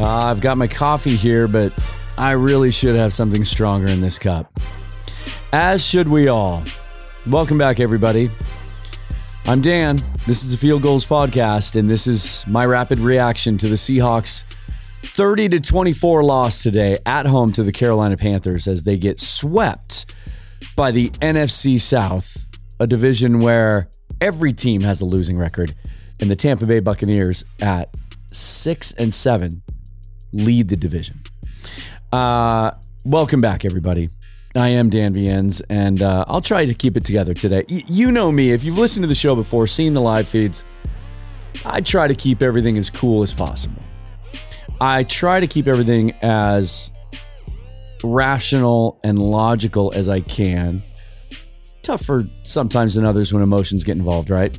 Uh, I've got my coffee here, but I really should have something stronger in this cup. As should we all. Welcome back, everybody. I'm Dan. This is the Field Gulls Podcast, and this is my rapid reaction to the Seahawks 30 to 24 loss today at home to the Carolina Panthers as they get swept by the NFC South, a division where every team has a losing record, and the Tampa Bay Buccaneers at six and seven lead the division. Uh, welcome back, everybody. I am Dan Viens, and uh, I'll try to keep it together today. Y- you know me. If you've listened to the show before, seen the live feeds, I try to keep everything as cool as possible. I try to keep everything as rational and logical as I can. It's tougher sometimes than others when emotions get involved, right?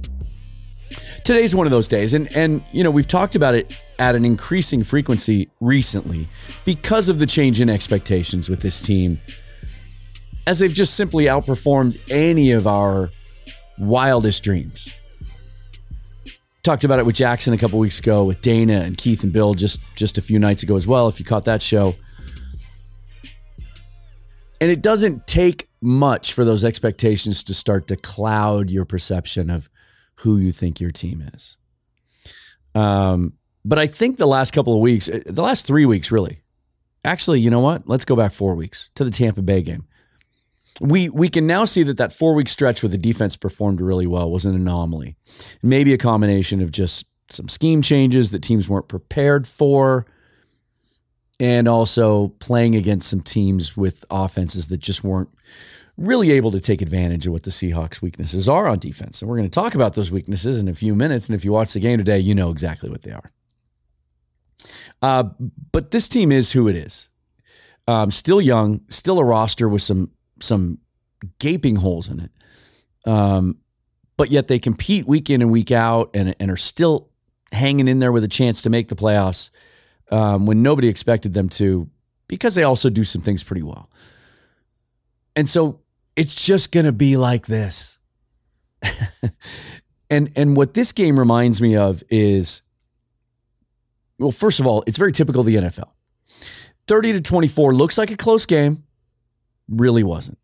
Today's one of those days, and and you know we've talked about it at an increasing frequency recently because of the change in expectations with this team, as they've just simply outperformed any of our wildest dreams. Talked about it with Jackson a couple weeks ago, with Dana and Keith and Bill just just a few nights ago as well. If you caught that show, and it doesn't take much for those expectations to start to cloud your perception of who you think your team is. Um, but I think the last couple of weeks, uh, the last three weeks, really, actually, you know what? Let's go back four weeks to the Tampa Bay game. We we can now see that that four week stretch where the defense performed really well was an anomaly, maybe a combination of just some scheme changes that teams weren't prepared for, and also playing against some teams with offenses that just weren't really able to take advantage of what the Seahawks' weaknesses are on defense. And we're going to talk about those weaknesses in a few minutes. And if you watch the game today, you know exactly what they are. Uh, but this team is who it is. Um, still young, still a roster with some some gaping holes in it. Um, but yet they compete week in and week out and, and are still hanging in there with a chance to make the playoffs um, when nobody expected them to, because they also do some things pretty well. And so it's just going to be like this. and and what this game reminds me of is well, first of all, it's very typical of the NFL. 30 to 24 looks like a close game, really wasn't.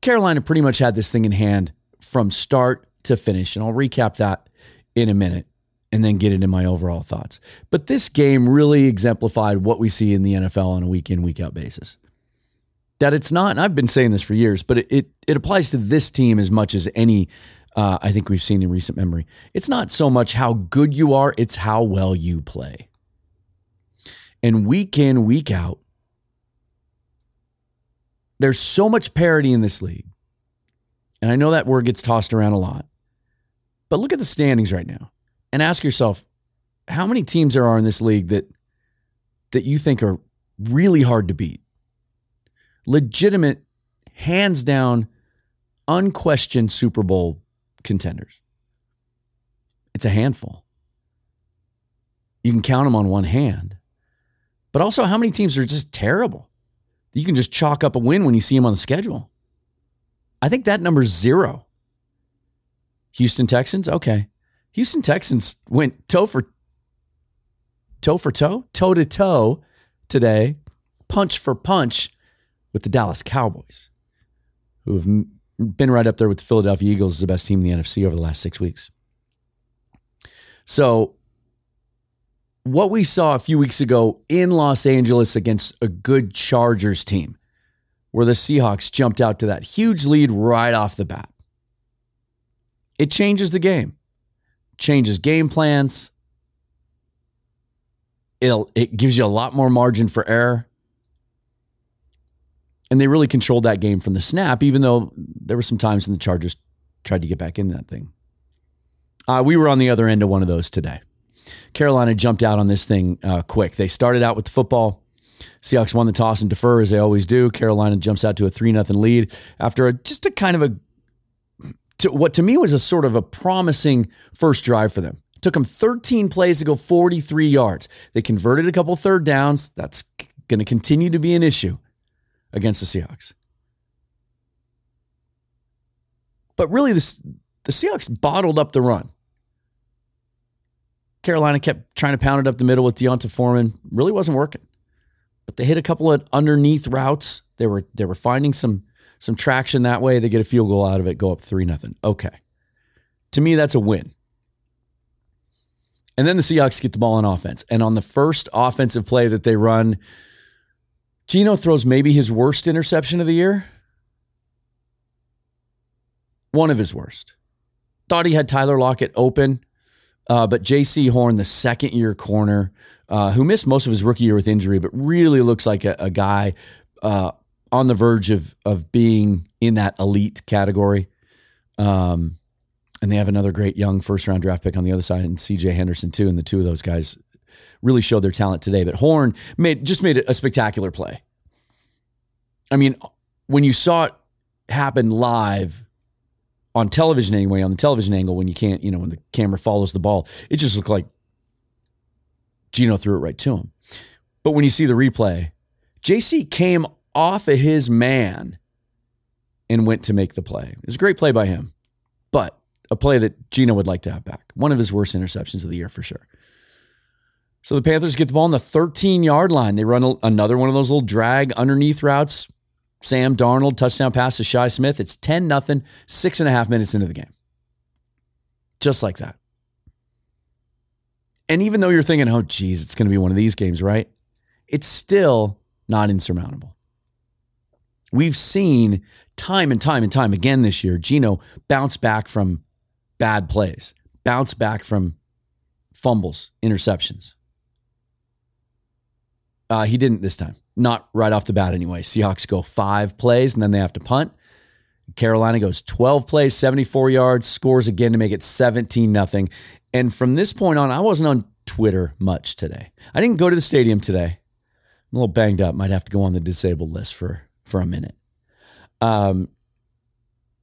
Carolina pretty much had this thing in hand from start to finish, and I'll recap that in a minute and then get into my overall thoughts. But this game really exemplified what we see in the NFL on a week in, week out basis that it's not, and I've been saying this for years, but it it, it applies to this team as much as any uh, I think we've seen in recent memory. It's not so much how good you are, it's how well you play. And week in, week out, there's so much parity in this league. And I know that word gets tossed around a lot. But look at the standings right now and ask yourself how many teams there are in this league that that you think are really hard to beat legitimate, hands down, unquestioned Super Bowl contenders. It's a handful. You can count them on one hand. But also, how many teams are just terrible? You can just chalk up a win when you see them on the schedule. I think that number's zero. Houston Texans, okay. Houston Texans went toe for toe for toe, toe to toe today, punch for punch with the Dallas Cowboys, who have been right up there with the Philadelphia Eagles as the best team in the NFC over the last six weeks. So, what we saw a few weeks ago in Los Angeles against a good Chargers team, where the Seahawks jumped out to that huge lead right off the bat, it changes the game, changes game plans. It'll, it gives you a lot more margin for error. And they really controlled that game from the snap, even though there were some times when the Chargers tried to get back in that thing. Uh, we were on the other end of one of those today. Carolina jumped out on this thing uh, quick. They started out with the football. Seahawks won the toss and defer as they always do. Carolina jumps out to a three nothing lead after a, just a kind of a to, what to me was a sort of a promising first drive for them. It took them 13 plays to go 43 yards. They converted a couple third downs. That's going to continue to be an issue against the Seahawks. But really, this, the Seahawks bottled up the run. Carolina kept trying to pound it up the middle with D'Onta Foreman. Really wasn't working. But they hit a couple of underneath routes. They were they were finding some some traction that way. They get a field goal out of it, go up three nothing. Okay. To me, that's a win. And then the Seahawks get the ball on offense. And on the first offensive play that they run, Geno throws maybe his worst interception of the year. One of his worst. Thought he had Tyler Lockett open. Uh, but Jaycee Horn, the second year corner, uh, who missed most of his rookie year with injury, but really looks like a, a guy uh, on the verge of of being in that elite category. Um, and they have another great young first round draft pick on the other side, and C.J. Henderson too. And the two of those guys really showed their talent today. But Horn made just made a spectacular play. I mean, when you saw it happen live on television anyway, on the television angle, when you can't, you know, when the camera follows the ball, it just looked like Geno threw it right to him. But when you see the replay, Jaycee came off of his man and went to make the play. It was a great play by him, but a play that Geno would like to have back. One of his worst interceptions of the year for sure. So the Panthers get the ball on the 13 yard line. They run another one of those little drag underneath routes. Sam Darnold, touchdown pass to Shi Smith. It's 10 nothing, six and a half minutes into the game. Just like that. And even though you're thinking, oh, geez, it's going to be one of these games, right? It's still not insurmountable. We've seen time and time and time again this year, Geno bounce back from bad plays, bounce back from fumbles, interceptions. Uh, he didn't this time. Not right off the bat, anyway. Seahawks go five plays and then they have to punt. Carolina goes 12 plays, 74 yards, scores again to make it 17 nothing. And from this point on, I wasn't on Twitter much today. I didn't go to the stadium today. I'm a little banged up. Might have to go on the disabled list for for a minute. Um,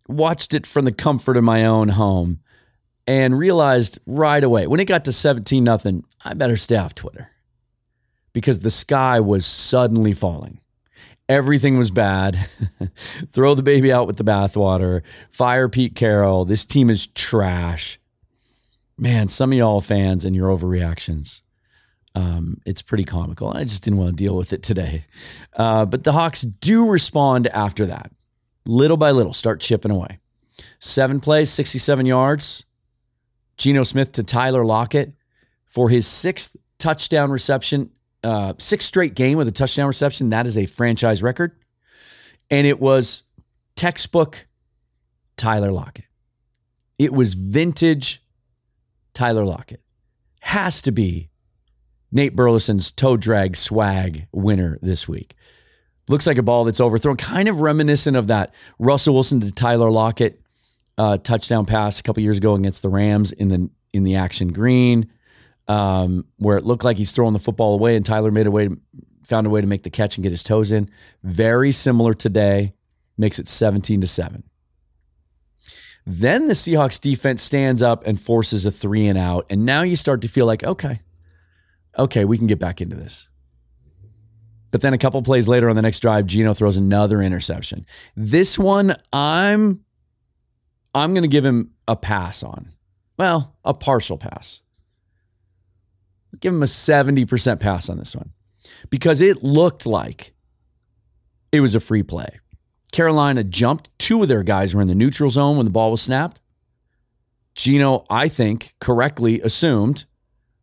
watched it from the comfort of my own home and realized right away when it got to 17 nothing, I better stay off Twitter because the sky was suddenly falling. Everything was bad. Throw the baby out with the bathwater. Fire Pete Carroll. This team is trash. Man, some of y'all fans and your overreactions. Um, it's pretty comical. I just didn't want to deal with it today. Uh, but the Hawks do respond after that. Little by little, start chipping away. Seven plays, 67 yards. Geno Smith to Tyler Lockett for his sixth touchdown reception uh, sixth straight game with a touchdown reception. That is a franchise record. And it was textbook Tyler Lockett. It was vintage Tyler Lockett. Has to be Nate Burleson's toe drag swag winner this week. Looks like a ball that's overthrown, kind of reminiscent of that Russell Wilson to Tyler Lockett uh, touchdown pass a couple years ago against the Rams in the in the action green um, where it looked like he's throwing the football away, and Tyler made a way, found a way to make the catch and get his toes in. Very similar today, makes it 17 to 7. Then the Seahawks defense stands up and forces a three and out. And now you start to feel like, okay, okay, we can get back into this. But then a couple plays later on the next drive, Geno throws another interception. This one, I'm I'm going to give him a pass on. Well, a partial pass give him a 70% pass on this one because it looked like it was a free play. Carolina jumped. Two of their guys were in the neutral zone when the ball was snapped. Geno, I think, correctly assumed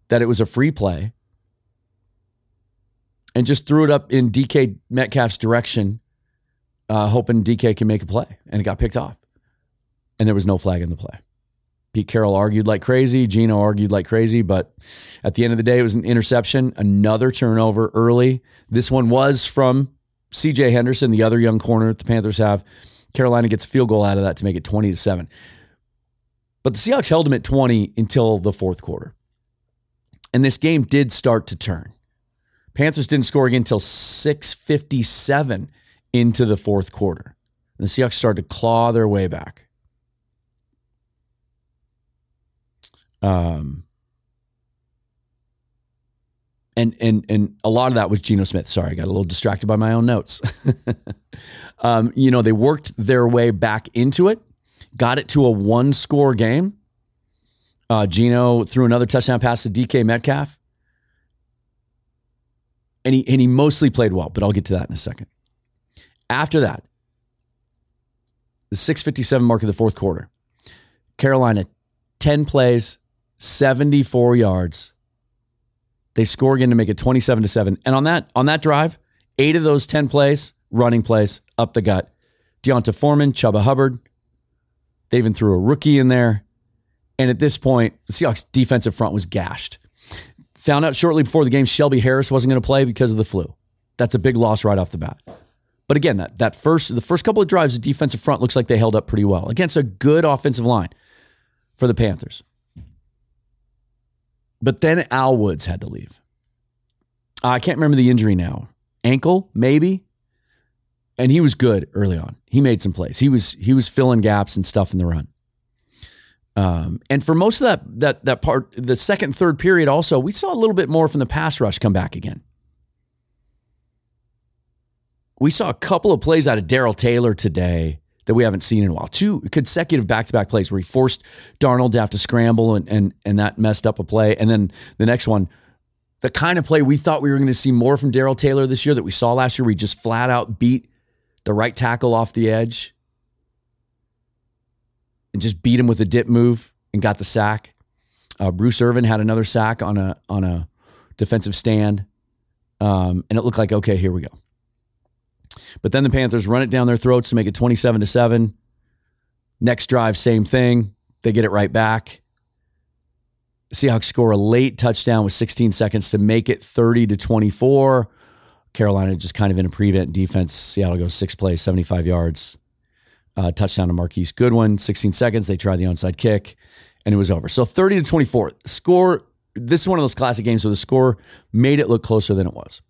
that it was a free play and just threw it up in DK Metcalf's direction, uh, hoping DK can make a play. And it got picked off. And there was no flag in the play. Pete Carroll argued like crazy. Geno argued like crazy, but at the end of the day, it was an interception, another turnover early. This one was from CJ Henderson, the other young corner the Panthers have. Carolina gets a field goal out of that to make it 20 to 7. But the Seahawks held them at 20 until the fourth quarter. And this game did start to turn. Panthers didn't score again until 657 into the fourth quarter. And the Seahawks started to claw their way back. Um, and and and a lot of that was Geno Smith. Sorry, I got a little distracted by my own notes. um, you know, they worked their way back into it, got it to a one score game. Uh, Geno threw another touchdown pass to DK Metcalf. And he, and he mostly played well, but I'll get to that in a second. After that, the 657 mark of the fourth quarter, Carolina, 10 plays, 74 yards. They score again to make it 27 to 7. And on that, on that drive, eight of those 10 plays, running plays, up the gut. D'Onta Foreman, Chuba Hubbard. They even threw a rookie in there. And at this point, the Seahawks defensive front was gashed. Found out shortly before the game Shelby Harris wasn't going to play because of the flu. That's a big loss right off the bat. But again, that that first the first couple of drives, the defensive front looks like they held up pretty well against a good offensive line for the Panthers. But then Al Woods had to leave. I can't remember the injury now. Ankle, maybe. And he was good early on. He made some plays. He was he was filling gaps and stuff in the run. Um, and for most of that that that part, the second third period, also we saw a little bit more from the pass rush come back again. We saw a couple of plays out of Darrell Taylor today that we haven't seen in a while. Two consecutive back to back plays where he forced Darnold to have to scramble and and and that messed up a play. And then the next one, the kind of play we thought we were going to see more from Darrell Taylor this year that we saw last year, we just flat out beat the right tackle off the edge and just beat him with a dip move and got the sack. Uh, Bruce Irvin had another sack on a on a defensive stand, um, and it looked like okay, here we go. But then the Panthers run it down their throats to make it twenty seven to seven. Next drive, same thing. They get it right back. Seahawks score a late touchdown with 16 seconds to make it 30 to 24. Carolina just kind of in a prevent defense. Seattle goes six plays, 75 yards. Uh, touchdown to Marquise Goodwin, 16 seconds. They try the onside kick, and it was over. So 30 to 24. Score. This is one of those classic games where the score made it look closer than it was.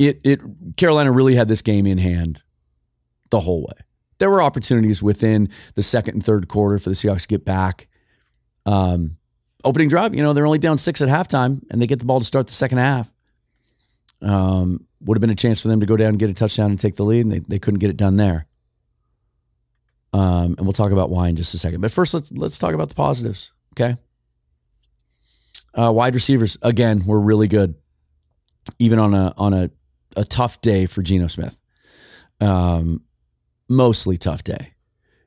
It it Carolina really had this game in hand the whole way. There were opportunities within the second and third quarter for the Seahawks to get back. Um, opening drive, you know, they're only down six at halftime, and they get the ball to start the second half. Um, would have been a chance for them to go down and get a touchdown and take the lead, and they, they couldn't get it done there. Um, and we'll talk about why in just a second. But first, let's let's talk about the positives. Okay. Uh, wide receivers again were really good, even on a on a, a tough day for Geno Smith. Um, mostly tough day,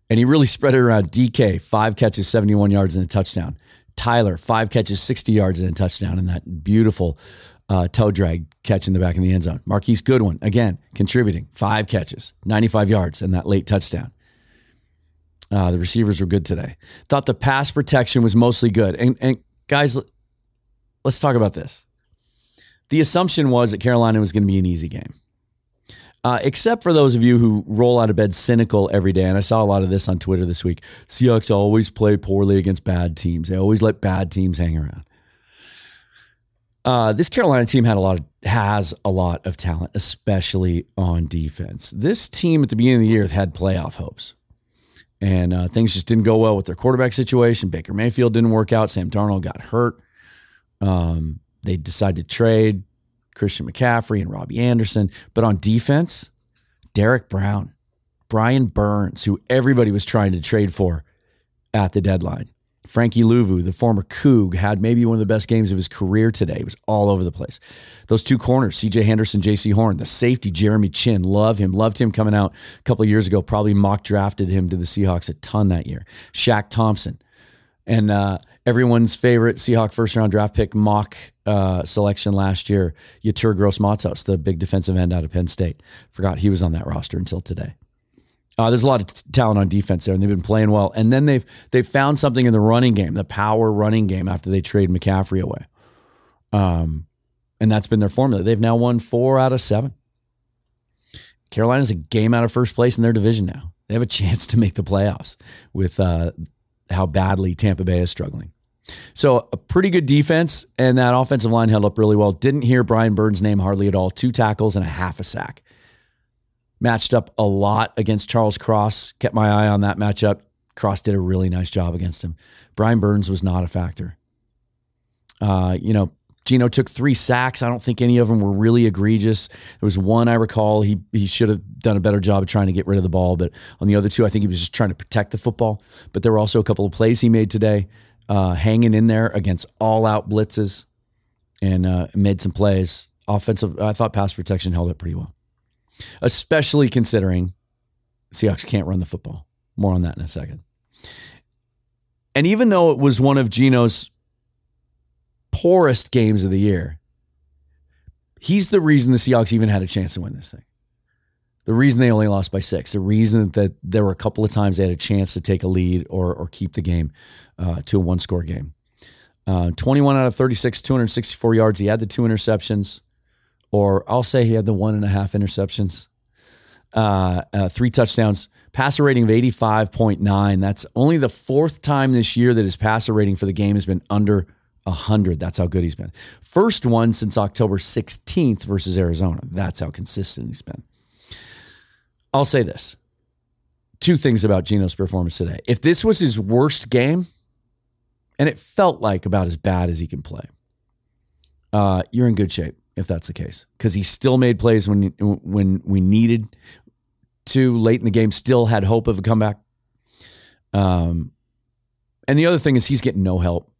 and he really spread it around. DK five catches, seventy one yards and a touchdown. Tyler five catches, sixty yards and a touchdown, and that beautiful uh, toe drag catch in the back of the end zone. Marquise Goodwin, again, contributing five catches, 95 yards, and that late touchdown. Uh, the receivers were good today. Thought the pass protection was mostly good. And, and guys, let's talk about this. The assumption was that Carolina was going to be an easy game. Uh, except for those of you who roll out of bed cynical every day. And I saw a lot of this on Twitter this week. Seahawks always play poorly against bad teams. They always let bad teams hang around. Uh, this Carolina team had a lot of has a lot of talent, especially on defense. This team at the beginning of the year had playoff hopes, and uh, things just didn't go well with their quarterback situation. Baker Mayfield didn't work out. Sam Darnold got hurt. Um, they decided to trade Christian McCaffrey and Robbie Anderson, but on defense, Derrick Brown, Brian Burns, who everybody was trying to trade for at the deadline. Frankie Luvu, the former Coug, had maybe one of the best games of his career today. He was all over the place. Those two corners, CJ Henderson, Jaycee Horn, the safety, Jeremy Chinn, love him. Loved him coming out a couple years ago. Probably mock drafted him to the Seahawks a ton that year. Shaq Thompson. And uh, everyone's favorite Seahawk first round draft pick mock uh, selection last year, Yetur Gross Matos, the big defensive end out of Penn State. Forgot he was on that roster until today. Uh, there's a lot of t- talent on defense there, and they've been playing well. And then they've they've found something in the running game, the power running game, after they trade McCaffrey away. Um, and that's been their formula. They've now won four out of seven. Carolina's a game out of first place in their division now. They have a chance to make the playoffs with uh, how badly Tampa Bay is struggling. So a pretty good defense, and that offensive line held up really well. Didn't hear Brian Burns' name hardly at all. Two tackles and a half a sack matched up a lot against Charles Cross. Kept my eye on that matchup. Cross did a really nice job against him. Brian Burns was not a factor. Uh, you know, Geno took three sacks. I don't think any of them were really egregious. There was one I recall he he should have done a better job of trying to get rid of the ball, but on the other two, I think he was just trying to protect the football. But there were also a couple of plays he made today, uh, hanging in there against all out blitzes, and uh, made some plays. Offensive, I thought pass protection held up pretty well, especially considering Seahawks can't run the football. More on that in a second. And even though it was one of Geno's poorest games of the year, he's the reason the Seahawks even had a chance to win this thing. The reason they only lost by six, the reason that there were a couple of times they had a chance to take a lead or, or keep the game uh, to a one score game. Uh, 21 out of 36, 264 yards. He had the two interceptions, or I'll say he had the one and a half interceptions, uh, uh three touchdowns, passer rating of 85.9. That's only the fourth time this year that his passer rating for the game has been under 100. That's how good he's been. First one since October 16th versus Arizona. That's how consistent he's been. I'll say this two things about Geno's performance today. If this was his worst game, and it felt like about as bad as he can play, uh, you're in good shape if that's the case because he still made plays when when we needed to late in the game. Still had hope of a comeback. Um, and the other thing is he's getting no help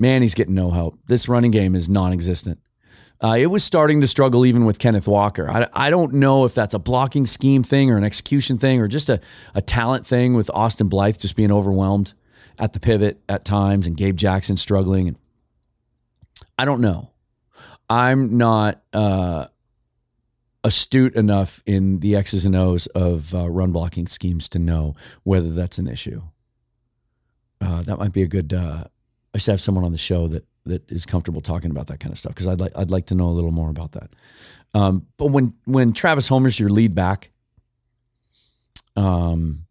man, he's getting no help. This running game is non existent. Uh, it was starting to struggle even with Kenneth Walker. I, I don't know if that's a blocking scheme thing or an execution thing or just a, a talent thing with Austin Blythe just being overwhelmed at the pivot at times and Gabe Jackson struggling. I don't know. I'm not uh, astute enough in the X's and O's of uh, run blocking schemes to know whether that's an issue. Uh, that might be a good uh, I should have someone on the show that that is comfortable talking about that kind of stuff because I'd like I'd like to know a little more about that. Um, but when when Travis Homer's your lead back, um,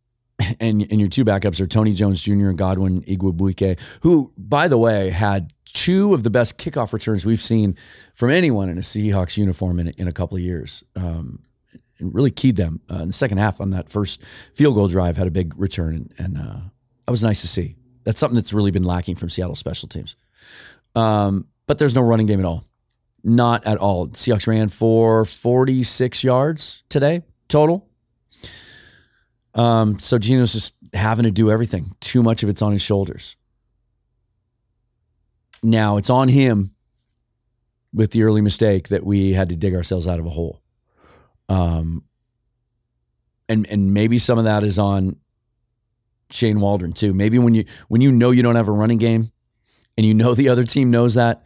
and and your two backups are Tony Jones Jr. and Godwin Igwebuike, who by the way had two of the best kickoff returns we've seen from anyone in a Seahawks uniform in in a couple of years. Um, and really keyed them uh, in the second half on that first field goal drive. Had a big return, and, and uh, that was nice to see. That's something that's really been lacking from Seattle special teams. Um, but there's no running game at all. Not at all. Seahawks ran for 46 yards today total. Um, so Geno's just having to do everything. Too much of it's on his shoulders. Now it's on him with the early mistake that we had to dig ourselves out of a hole. Um, and and maybe some of that is on Shane Waldron too. Maybe when you when you know you don't have a running game and you know the other team knows that,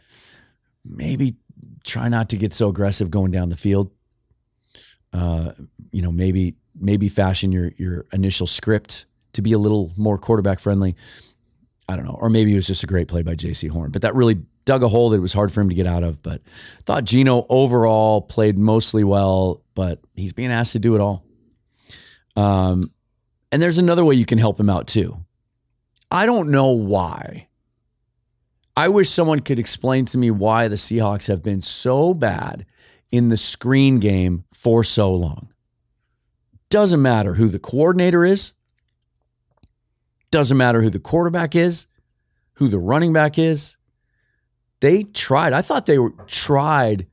maybe try not to get so aggressive going down the field. Uh, you know, maybe maybe fashion your your initial script to be a little more quarterback friendly. I don't know, or maybe it was just a great play by Jaycee Horn, but that really dug a hole that it was hard for him to get out of. But thought Geno overall played mostly well, but he's being asked to do it all. Um, and there's another way you can help him out too. I don't know why. I wish someone could explain to me why the Seahawks have been so bad in the screen game for so long. Doesn't matter who the coordinator is, doesn't matter who the quarterback is, who the running back is. They tried. I thought they were tried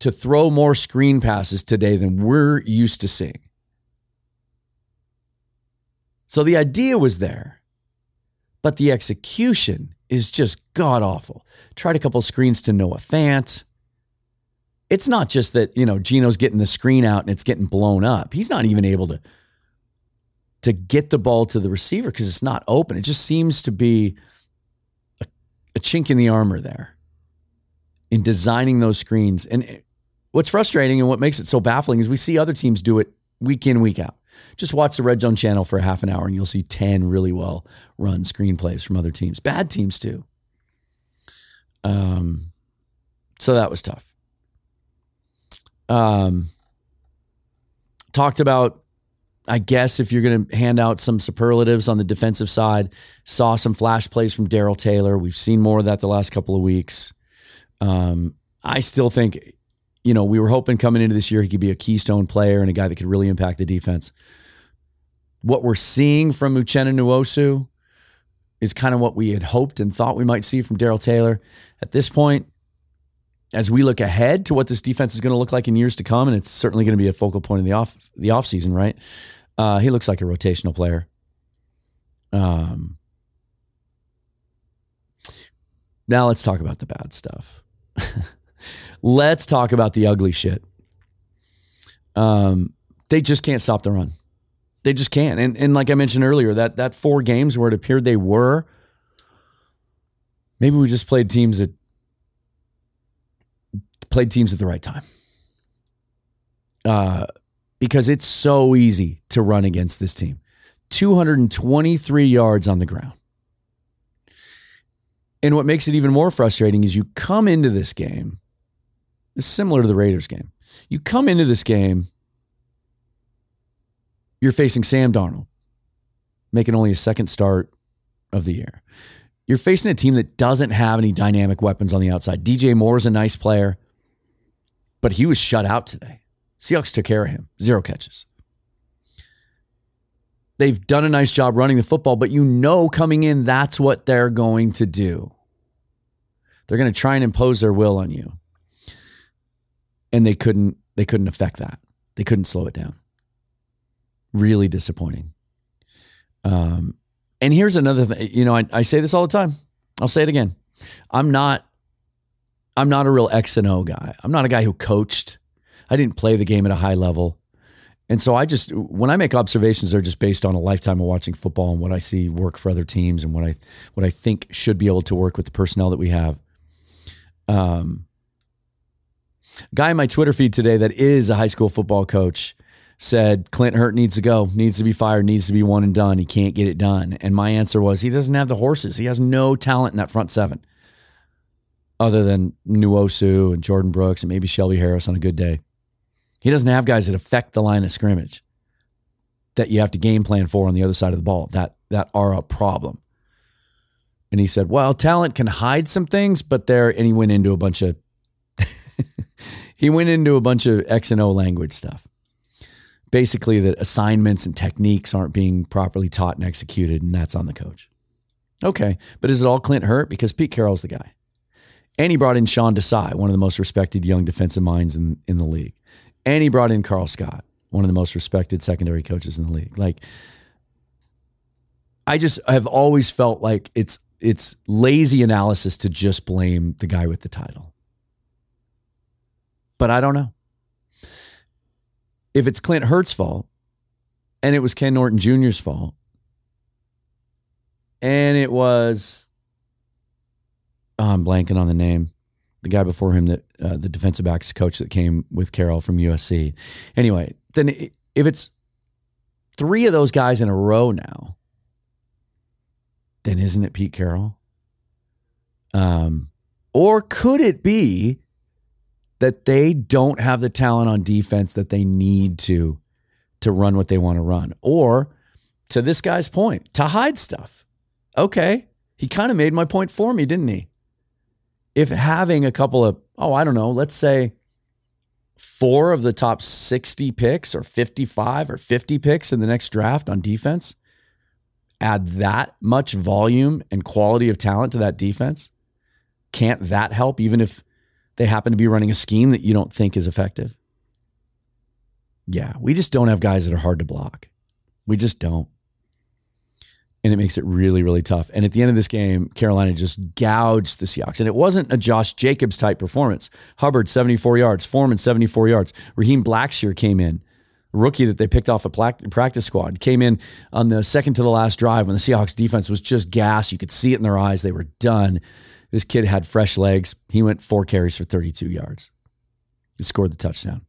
to throw more screen passes today than we're used to seeing. So the idea was there, but the execution is just god awful. Tried a couple screens to Noah Fant. It's not just that, you know, Geno's getting the screen out and it's getting blown up. He's not even able to to get the ball to the receiver because it's not open. It just seems to be a, a chink in the armor there in designing those screens. And what's frustrating and what makes it so baffling is we see other teams do it week in, week out. Just watch the Red Zone channel for a half an hour and you'll see 10 really well run screenplays from other teams, bad teams too. Um, so that was tough. Um, talked about, I guess, if you're going to hand out some superlatives on the defensive side, saw some flash plays from Darrell Taylor. We've seen more of that the last couple of weeks. Um, I still think you know, we were hoping coming into this year he could be a keystone player and a guy that could really impact the defense. What we're seeing from Uchenna Nwosu is kind of what we had hoped and thought we might see from Darrell Taylor. At this point, as we look ahead to what this defense is going to look like in years to come, and it's certainly going to be a focal point in the off the off season, right? Uh, he looks like a rotational player. Um, now let's talk about the bad stuff. let's talk about the ugly shit. Um, they just can't stop the run. They just can't. And and like I mentioned earlier, that that four games where it appeared they were, maybe we just played teams that played teams at the right time. Uh, because it's so easy to run against this team. 223 yards on the ground. And what makes it even more frustrating is you come into this game, it's similar to the Raiders game. You come into this game you're facing Sam Darnold, making only a second start of the year. You're facing a team that doesn't have any dynamic weapons on the outside. DJ Moore is a nice player, but he was shut out today. Seahawks took care of him, zero catches. They've done a nice job running the football, but you know coming in, that's what they're going to do. They're going to try and impose their will on you. And they couldn't they couldn't affect that. They couldn't slow it down really disappointing. Um, and here's another thing. You know, I, I say this all the time. I'll say it again. I'm not. I'm not a real X and O guy. I'm not a guy who coached. I didn't play the game at a high level. And so I just when I make observations, they're just based on a lifetime of watching football and what I see work for other teams and what I what I think should be able to work with the personnel that we have. Um, guy in my Twitter feed today that is a high school football coach said Clint Hurtt needs to go, needs to be fired, needs to be one and done. He can't get it done. And my answer was he doesn't have the horses. He has no talent in that front seven other than Nwosu and Jordyn Brooks and maybe Shelby Harris on a good day. He doesn't have guys that affect the line of scrimmage that you have to game plan for on the other side of the ball that that are a problem. And he said, "Well, talent can hide some things, but there." And he went into a bunch of he went into a bunch of X and O language stuff basically that assignments and techniques aren't being properly taught and executed, and that's on the coach. Okay, but is it all Clint Hurtt? Because Pete Carroll's the guy. And he brought in Sean Desai, one of the most respected young defensive minds in, in the league. And he brought in Karl Scott, one of the most respected secondary coaches in the league. Like, I just have always felt like it's it's lazy analysis to just blame the guy with the title. But I don't know if it's Clint Hurtt's fault and it was Ken Norton Jr.'s fault and it was oh, I'm blanking on the name the guy before him that uh, the defensive backs coach that came with Carroll from USC anyway then if it's three of those guys in a row now then isn't it Pete Carroll um or could it be that they don't have the talent on defense that they need to to run what they want to run. Or to this guy's point, to hide stuff. Okay, he kind of made my point for me, didn't he? If having a couple of, oh, I don't know, let's say four of the top 60 picks or 55 or 50 picks in the next draft on defense, add that much volume and quality of talent to that defense, can't that help even if they happen to be running a scheme that you don't think is effective. Yeah, we just don't have guys that are hard to block. We just don't. And it makes it really, really tough. And at the end of this game, Carolina just gouged the Seahawks. And it wasn't a Josh Jacobs type performance. Hubbard, 74 yards. Foreman, 74 yards. Raheem Blackshear came in, rookie that they picked off a practice squad, came in on the second to the last drive when the Seahawks defense was just gas. You could see it in their eyes. They were done. This kid had fresh legs. He went four carries for 32 yards. He scored the touchdown.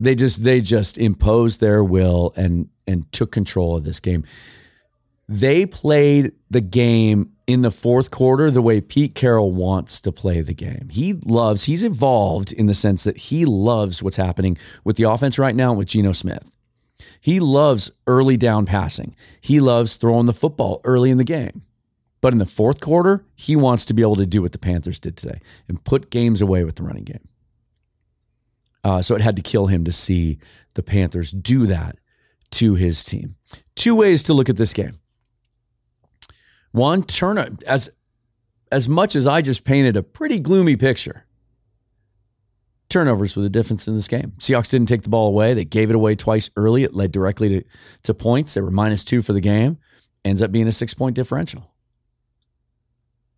They just they just imposed their will and and took control of this game. They played the game in the fourth quarter the way Pete Carroll wants to play the game. He loves, he's evolved in the sense that he loves what's happening with the offense right now with Geno Smith. He loves early down passing. He loves throwing the football early in the game. But in the fourth quarter, he wants to be able to do what the Panthers did today and put games away with the running game. Uh, so it had to kill him to see the Panthers do that to his team. Two ways to look at this game. One turn as as much as I just painted a pretty gloomy picture. Turnovers were the difference in this game. Seahawks didn't take the ball away. They gave it away twice early. It led directly to, to points. They were minus two for the game. Ends up being a six point differential.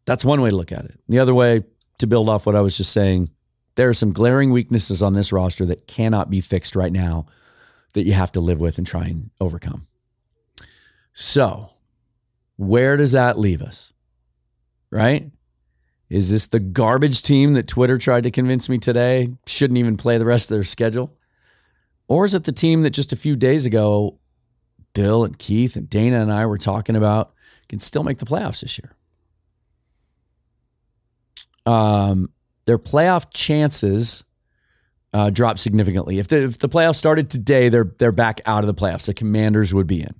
That's one way to look at it. The other way, to build off what I was just saying, there are some glaring weaknesses on this roster that cannot be fixed right now that you have to live with and try and overcome. So, where does that leave us? Right? Is this the garbage team that Twitter tried to convince me today shouldn't even play the rest of their schedule? Or is it the team that just a few days ago, Bill and Keith and Dana and I were talking about can still make the playoffs this year? Um, their playoff chances uh, dropped significantly. If the, if the playoffs started today, they're they're back out of the playoffs. The Commanders would be in.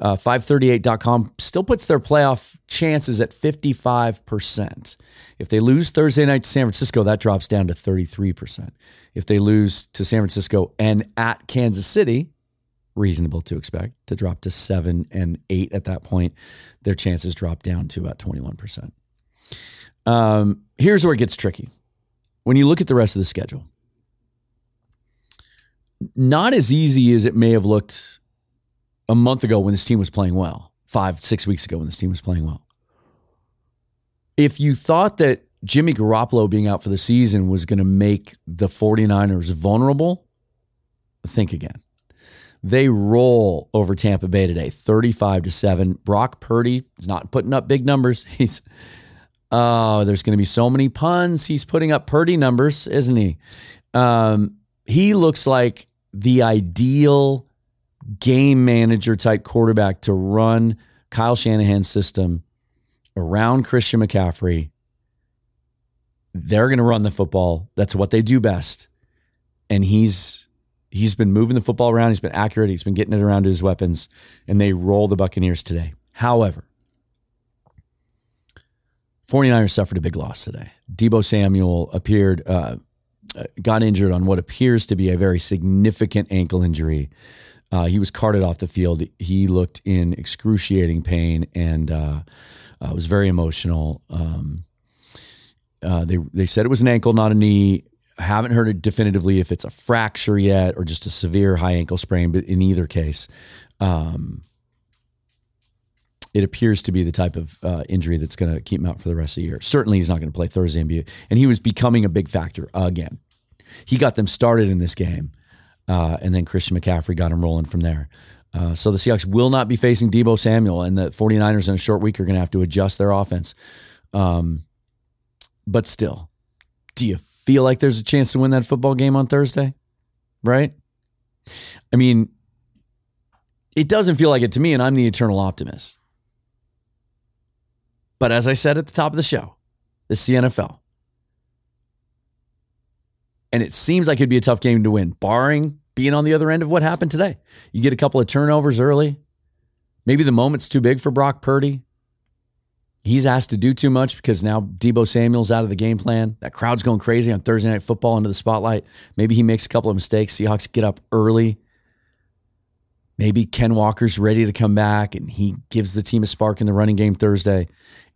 Uh, 538.com still puts their playoff chances at 55%. If they lose Thursday night to San Francisco, that drops down to 33%. If they lose to San Francisco and at Kansas City, reasonable to expect to drop to seven and eight at that point, their chances drop down to about 21%. Um, here's where it gets tricky. When you look at the rest of the schedule, not as easy as it may have looked a month ago when this team was playing well, five, six weeks ago when this team was playing well. If you thought that Jimmy Garoppolo being out for the season was going to make the 49ers vulnerable, think again. They roll over Tampa Bay today, 35 to 7. Brock Purdy is not putting up big numbers. He's oh, there's going to be so many puns. He's putting up Purdy numbers, isn't he? Um, he looks like the ideal game manager type quarterback to run Kyle Shanahan's system around Christian McCaffrey. They're going to run the football. That's what they do best. And he's he's been moving the football around. He's been accurate. He's been getting it around to his weapons, and they roll the Buccaneers today. However, 49ers suffered a big loss today. Deebo Samuel appeared, uh, got injured on what appears to be a very significant ankle injury. Uh, he was carted off the field. He looked in excruciating pain and uh, uh, was very emotional. Um, uh, they they said it was an ankle, not a knee. I haven't heard it definitively if it's a fracture yet or just a severe high ankle sprain. But in either case, um, it appears to be the type of uh, injury that's going to keep him out for the rest of the year. Certainly, he's not going to play Thursday and. He was becoming a big factor again. He got them started in this game uh, and then Christian McCaffrey got him rolling from there. Uh, so the Seahawks will not be facing Deebo Samuel, and the 49ers in a short week are going to have to adjust their offense. Um, but still, do you feel like there's a chance to win that football game on Thursday? Right? I mean, it doesn't feel like it to me, and I'm the eternal optimist. But as I said at the top of the show, this is the NFL. And it seems like it'd be a tough game to win, barring being on the other end of what happened today. You get a couple of turnovers early. Maybe the moment's too big for Brock Purdy. He's asked to do too much because now Deebo Samuel's out of the game plan. That crowd's going crazy on Thursday night football into the spotlight. Maybe he makes a couple of mistakes. Seahawks get up early. Maybe Ken Walker's ready to come back and he gives the team a spark in the running game Thursday.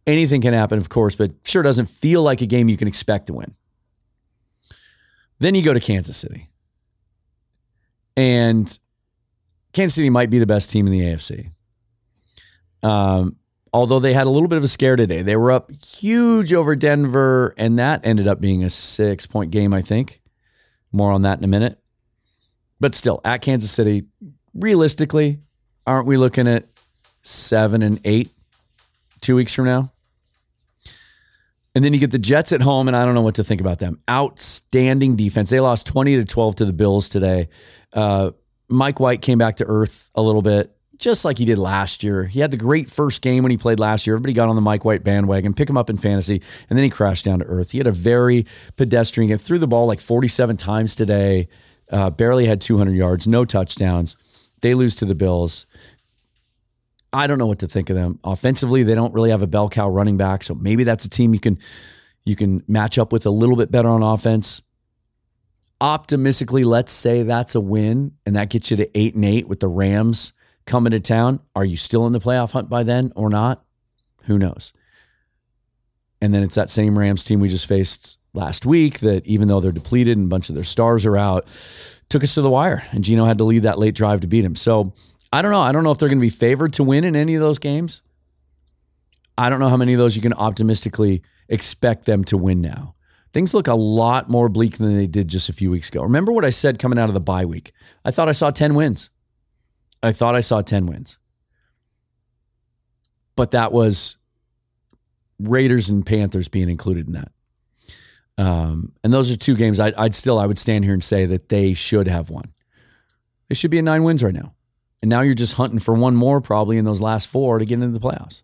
Anything can happen, of course, but sure doesn't feel like a game you can expect to win. Then you go to Kansas City. And Kansas City might be the best team in the AFC. Um, although they had a little bit of a scare today. They were up huge over Denver, and that ended up being a six point game, I think. More on that in a minute. But still, at Kansas City, realistically, aren't we looking at seven and eight two weeks from now? And then you get the Jets at home, and I don't know what to think about them. Outstanding defense. They lost 20 to 12 to the Bills today. Uh, Mike White came back to earth a little bit, just like he did last year. He had the great first game when he played last year. Everybody got on the Mike White bandwagon, pick him up in fantasy, and then he crashed down to earth. He had a very pedestrian game, threw the ball like 47 times today, uh, barely had 200 yards, no touchdowns. They lose to the Bills. I don't know what to think of them. Offensively, they don't really have a bell cow running back, so maybe that's a team you can you can match up with a little bit better on offense. Optimistically, let's say that's a win and that gets you to 8 and 8 with the Rams coming to town. Are you still in the playoff hunt by then or not? Who knows? And then it's that same Rams team we just faced last week that even though they're depleted and a bunch of their stars are out, took us to the wire. And Geno had to lead that late drive to beat him. So I don't know. I don't know if they're going to be favored to win in any of those games. I don't know how many of those you can optimistically expect them to win now. Things look a lot more bleak than they did just a few weeks ago. Remember what I said coming out of the bye week? I thought I saw 10 wins. I thought I saw 10 wins. But that was Raiders and Panthers being included in that. Um, and those are two games I'd, I'd still I would stand here and say that they should have won. They should be at nine wins right now. And now you're just hunting for one more probably in those last four to get into the playoffs.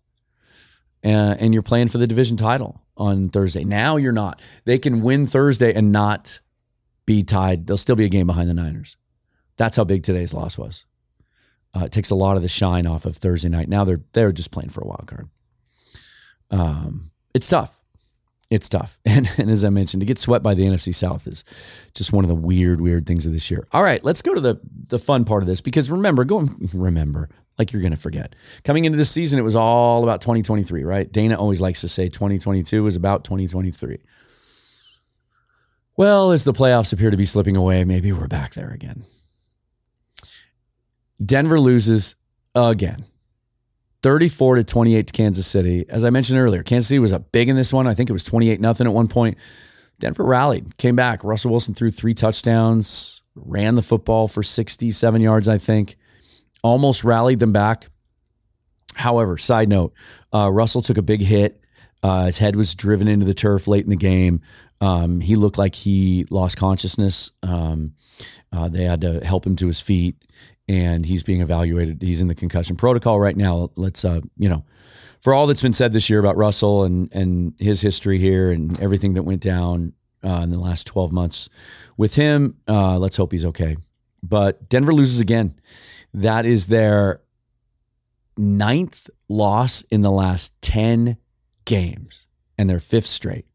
And you're playing for the division title on Thursday. Now you're not. They can win Thursday and not be tied. They'll still be a game behind the Niners. That's how big today's loss was. Uh, it takes a lot of the shine off of Thursday night. Now they're they're just playing for a wild card. Um, it's tough. It's tough. And, and as I mentioned, to get swept by the NFC South is just one of the weird, weird things of this year. All right, let's go to the the fun part of this because remember, going remember, like you're going to forget. Coming into this season, it was all about 2023, right? Dana always likes to say 2022 was about 2023. Well, as the playoffs appear to be slipping away, maybe we're back there again. Denver loses again. 34 to 28 to Kansas City. As I mentioned earlier, Kansas City was up big in this one. I think it was 28 nothing at one point. Denver rallied, came back. Russell Wilson threw three touchdowns, ran the football for 67 yards, I think. Almost rallied them back. However, side note, uh, Russell took a big hit. Uh, his head was driven into the turf late in the game. Um, he looked like he lost consciousness. Um, uh, they had to help him to his feet and he's being evaluated. He's in the concussion protocol right now. Let's, uh, you know, for all that's been said this year about Russell and and his history here and everything that went down uh, in the last 12 months with him, uh, let's hope he's okay. But Denver loses again. That is their ninth loss in the last 10 games and their fifth straight.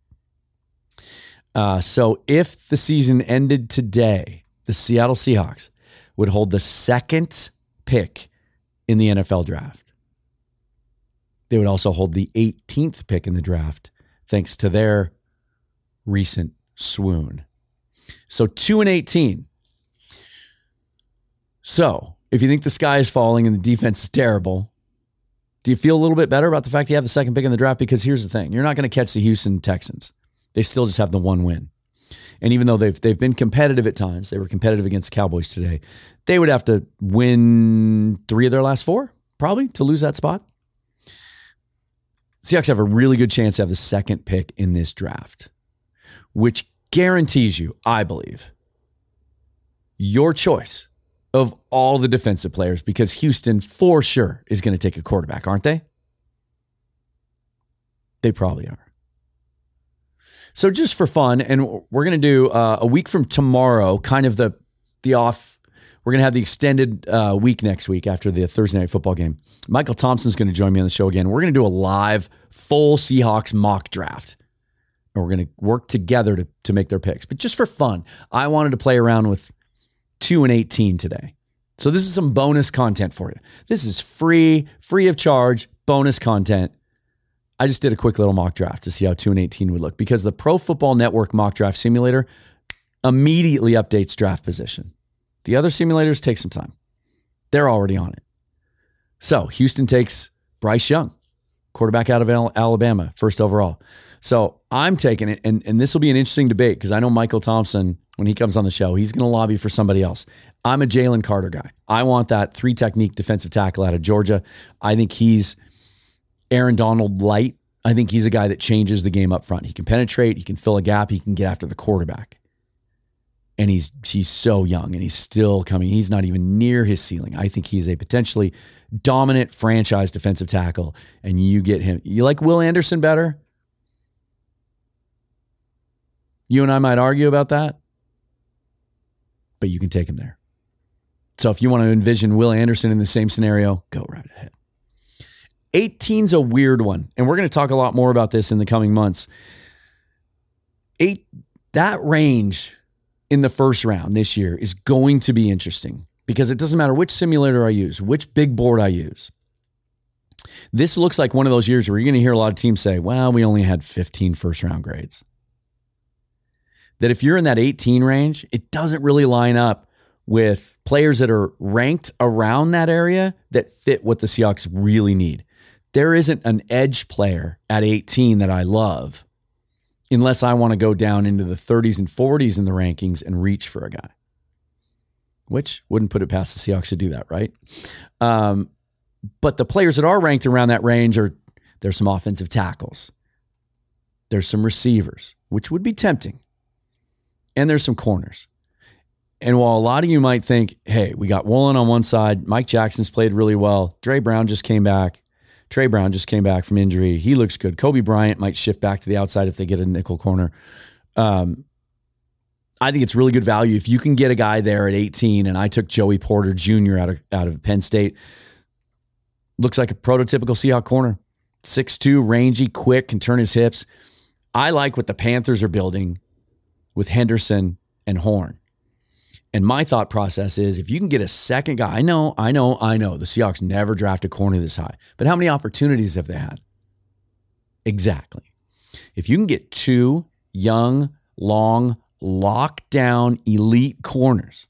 Uh, so if the season ended today, the Seattle Seahawks would hold the second pick in the NFL draft. They would also hold the 18th pick in the draft, thanks to their recent swoon. So 2 and 18. So if you think the sky is falling and the defense is terrible, do you feel a little bit better about the fact you have the second pick in the draft? Because here's the thing you're not going to catch the Houston Texans. They still just have the one win. And even though they've they've been competitive at times, they were competitive against Cowboys today. They would have to win three of their last four, probably, to lose that spot. Seahawks have a really good chance to have the second pick in this draft, which guarantees you, I believe, your choice of all the defensive players because Houston for sure is going to take a quarterback, aren't they? They probably are. So just for fun, and we're going to do uh, a week from tomorrow, kind of the the off. We're going to have the extended uh, week next week after the Thursday night football game. Michael Thompson's going to join me on the show again. We're going to do a live full Seahawks mock draft, and we're going to work together to to make their picks. But just for fun, I wanted to play around with two and eighteen today. So this is some bonus content for you. This is free, free of charge, bonus content I just did a quick little mock draft to see how 2 and 18 would look because the Pro Football Network mock draft simulator immediately updates draft position. The other simulators take some time. They're already on it. So Houston takes Bryce Young, quarterback out of Alabama, first overall. So I'm taking it, and, and this will be an interesting debate because I know Michael Thompson, when he comes on the show, he's going to lobby for somebody else. I'm a Jalen Carter guy. I want that three technique defensive tackle out of Georgia. I think he's Aaron Donald light. I think he's a guy that changes the game up front. He can penetrate, he can fill a gap, he can get after the quarterback. And he's he's so young and he's still coming. He's not even near his ceiling. I think he's a potentially dominant franchise defensive tackle. And you get him. You like Will Anderson better? You and I might argue about that, but you can take him there. So if you want to envision Will Anderson in the same scenario, go right ahead. 18's a weird one, and we're going to talk a lot more about this in the coming months. Eight that range in the first round this year is going to be interesting because it doesn't matter which simulator I use, which big board I use. This looks like one of those years where you're going to hear a lot of teams say, well, we only had 15 first round grades. That if you're in that 18 range, it doesn't really line up with players that are ranked around that area that fit what the Seahawks really need. There isn't an edge player at 18 that I love unless I want to go down into the 30s and 40s in the rankings and reach for a guy, which wouldn't put it past the Seahawks to do that, right? Um, but the players that are ranked around that range are there's some offensive tackles, there's some receivers, which would be tempting, and there's some corners. And while a lot of you might think, hey, we got Woolen on one side, Mike Jackson's played really well, Tre Brown just came back, Tre Brown just came back from injury. He looks good. Coby Bryant might shift back to the outside if they get a nickel corner. Um, I think it's really good value if you can get a guy there at 18. And I took Joey Porter Jr. out of out of Penn State. Looks like a prototypical Seahawk corner. 6'2, rangy, quick, can turn his hips. I like what the Panthers are building with Henderson and Horn. And my thought process is if you can get a second guy, I know, I know, I know the Seahawks never draft a corner this high, but how many opportunities have they had? Exactly. If you can get two young, long, lockdown elite corners,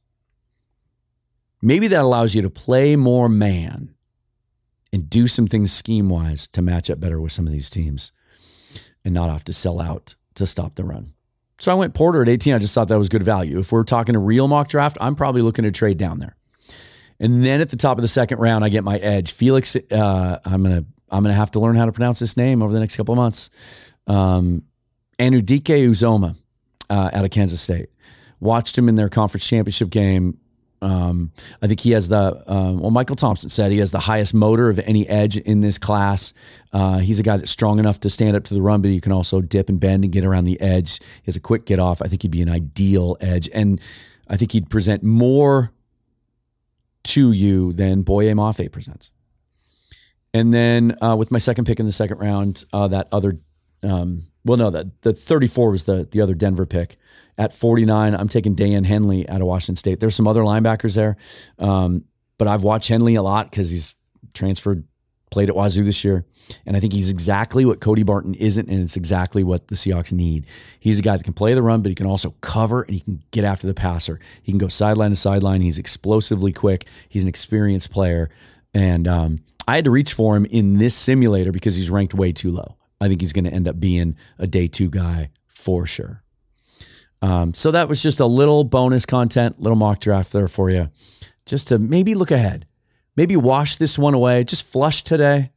maybe that allows you to play more man and do some things scheme wise to match up better with some of these teams and not have to sell out to stop the run. So I went Porter at 18. I just thought that was good value. If we're talking a real mock draft, I'm probably looking to trade down there. And then at the top of the second round, I get my edge. Felix, uh, I'm gonna I'm gonna have to learn how to pronounce this name over the next couple of months. Um, Anudike Uzoma uh, out of Kansas State. Watched him in their conference championship game um, I think he has the, um, well, Michael Thompson said he has the highest motor of any edge in this class. Uh, he's a guy that's strong enough to stand up to the run, but he can also dip and bend and get around the edge. He has a quick get off. I think he'd be an ideal edge. And I think he'd present more to you than Boye Mafe presents. And then uh, with my second pick in the second round, uh, that other, um, well, no, that the 34 was the the other Denver pick. At 49, I'm taking Daiyan Henley out of Washington State. There's some other linebackers there, um, but I've watched Henley a lot because he's transferred, played at Wazoo this year, and I think he's exactly what Cody Barton isn't, and it's exactly what the Seahawks need. He's a guy that can play the run, but he can also cover and he can get after the passer. He can go sideline to sideline. He's explosively quick. He's an experienced player, and um, I had to reach for him in this simulator because he's ranked way too low. I think he's going to end up being a day two guy for sure. Um, so that was just a little bonus content, little mock draft there for you, just to maybe look ahead, maybe wash this one away, just flush today,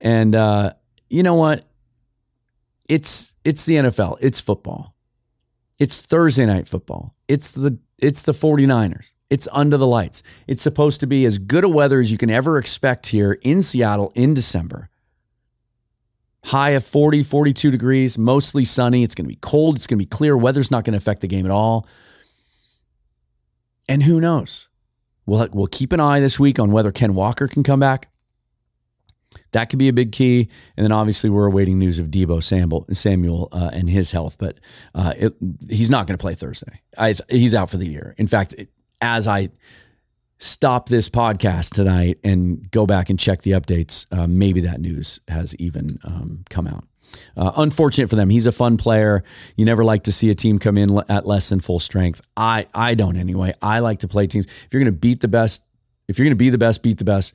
and uh, you know what? It's it's the NFL, it's football, it's Thursday night football, it's the it's the 49ers. It's under the lights. It's supposed to be as good a weather as you can ever expect here in Seattle in December high of 40, 42 degrees, mostly sunny. It's going to be cold. It's going to be clear. Weather's not going to affect the game at all. And who knows? We'll, we'll keep an eye this week on whether Ken Walker can come back. That could be a big key. And then obviously we're awaiting news of Deebo Samuel, uh, and his health, but uh, it, he's not going to play Thursday. I, he's out for the year. In fact, it, as I stop this podcast tonight and go back and check the updates, uh, maybe that news has even um, come out. Uh, unfortunate for them. He's a fun player. You never like to see a team come in at less than full strength. I I don't anyway. I like to play teams. If you're going to beat the best, if you're going to be the best, beat the best.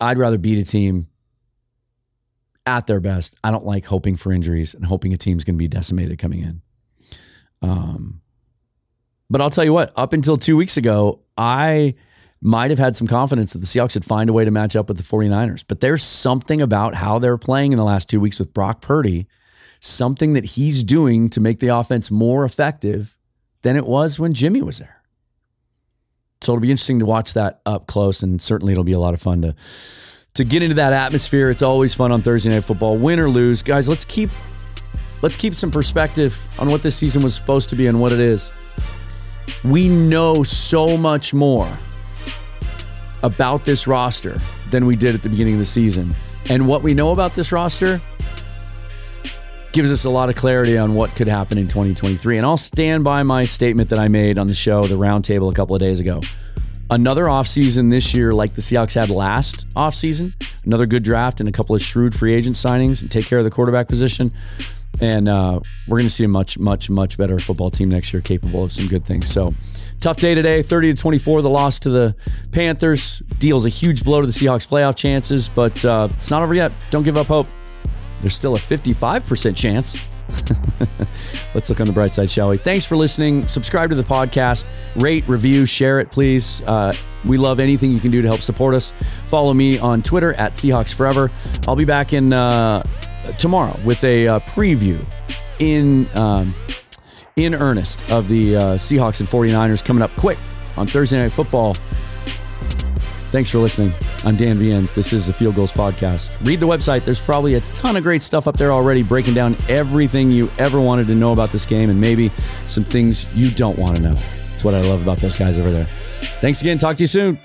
I'd rather beat a team at their best. I don't like hoping for injuries and hoping a team's going to be decimated coming in. Um, but I'll tell you what. Up until two weeks ago, I might have had some confidence that the Seahawks would find a way to match up with the 49ers. But there's something about how they're playing in the last two weeks with Brock Purdy, something that he's doing to make the offense more effective than it was when Jimmy was there. So it'll be interesting to watch that up close, and certainly it'll be a lot of fun to to get into that atmosphere. It's always fun on Thursday Night Football, win or lose, guys. Let's keep let's keep some perspective on what this season was supposed to be and what it is. We know so much more about this roster than we did at the beginning of the season. And what we know about this roster gives us a lot of clarity on what could happen in 2023. And I'll stand by my statement that I made on the show, the roundtable, a couple of days ago. another offseason this year like the Seahawks had last offseason. Another good draft and a couple of shrewd free agent signings and take care of the quarterback position. And uh, we're going to see a much, much, much better football team next year, capable of some good things. So, tough day today 30 to 24, the loss to the Panthers deals a huge blow to the Seahawks playoff chances, but uh, it's not over yet. Don't give up hope. There's still a 55% chance. Let's look on the bright side, shall we? Thanks for listening. Subscribe to the podcast, rate, review, share it, please. Uh, we love anything you can do to help support us. Follow me on Twitter at Seahawks Forever. I'll be back in uh, tomorrow with a uh, preview in um, in earnest of the uh, Seahawks and 49ers coming up quick on Thursday Night Football. Thanks for listening. I'm Dan Viens. This is the Field Gulls Podcast. Read the website. There's probably a ton of great stuff up there already breaking down everything you ever wanted to know about this game and maybe some things you don't want to know. That's what I love about those guys over there. Thanks again. Talk to you soon.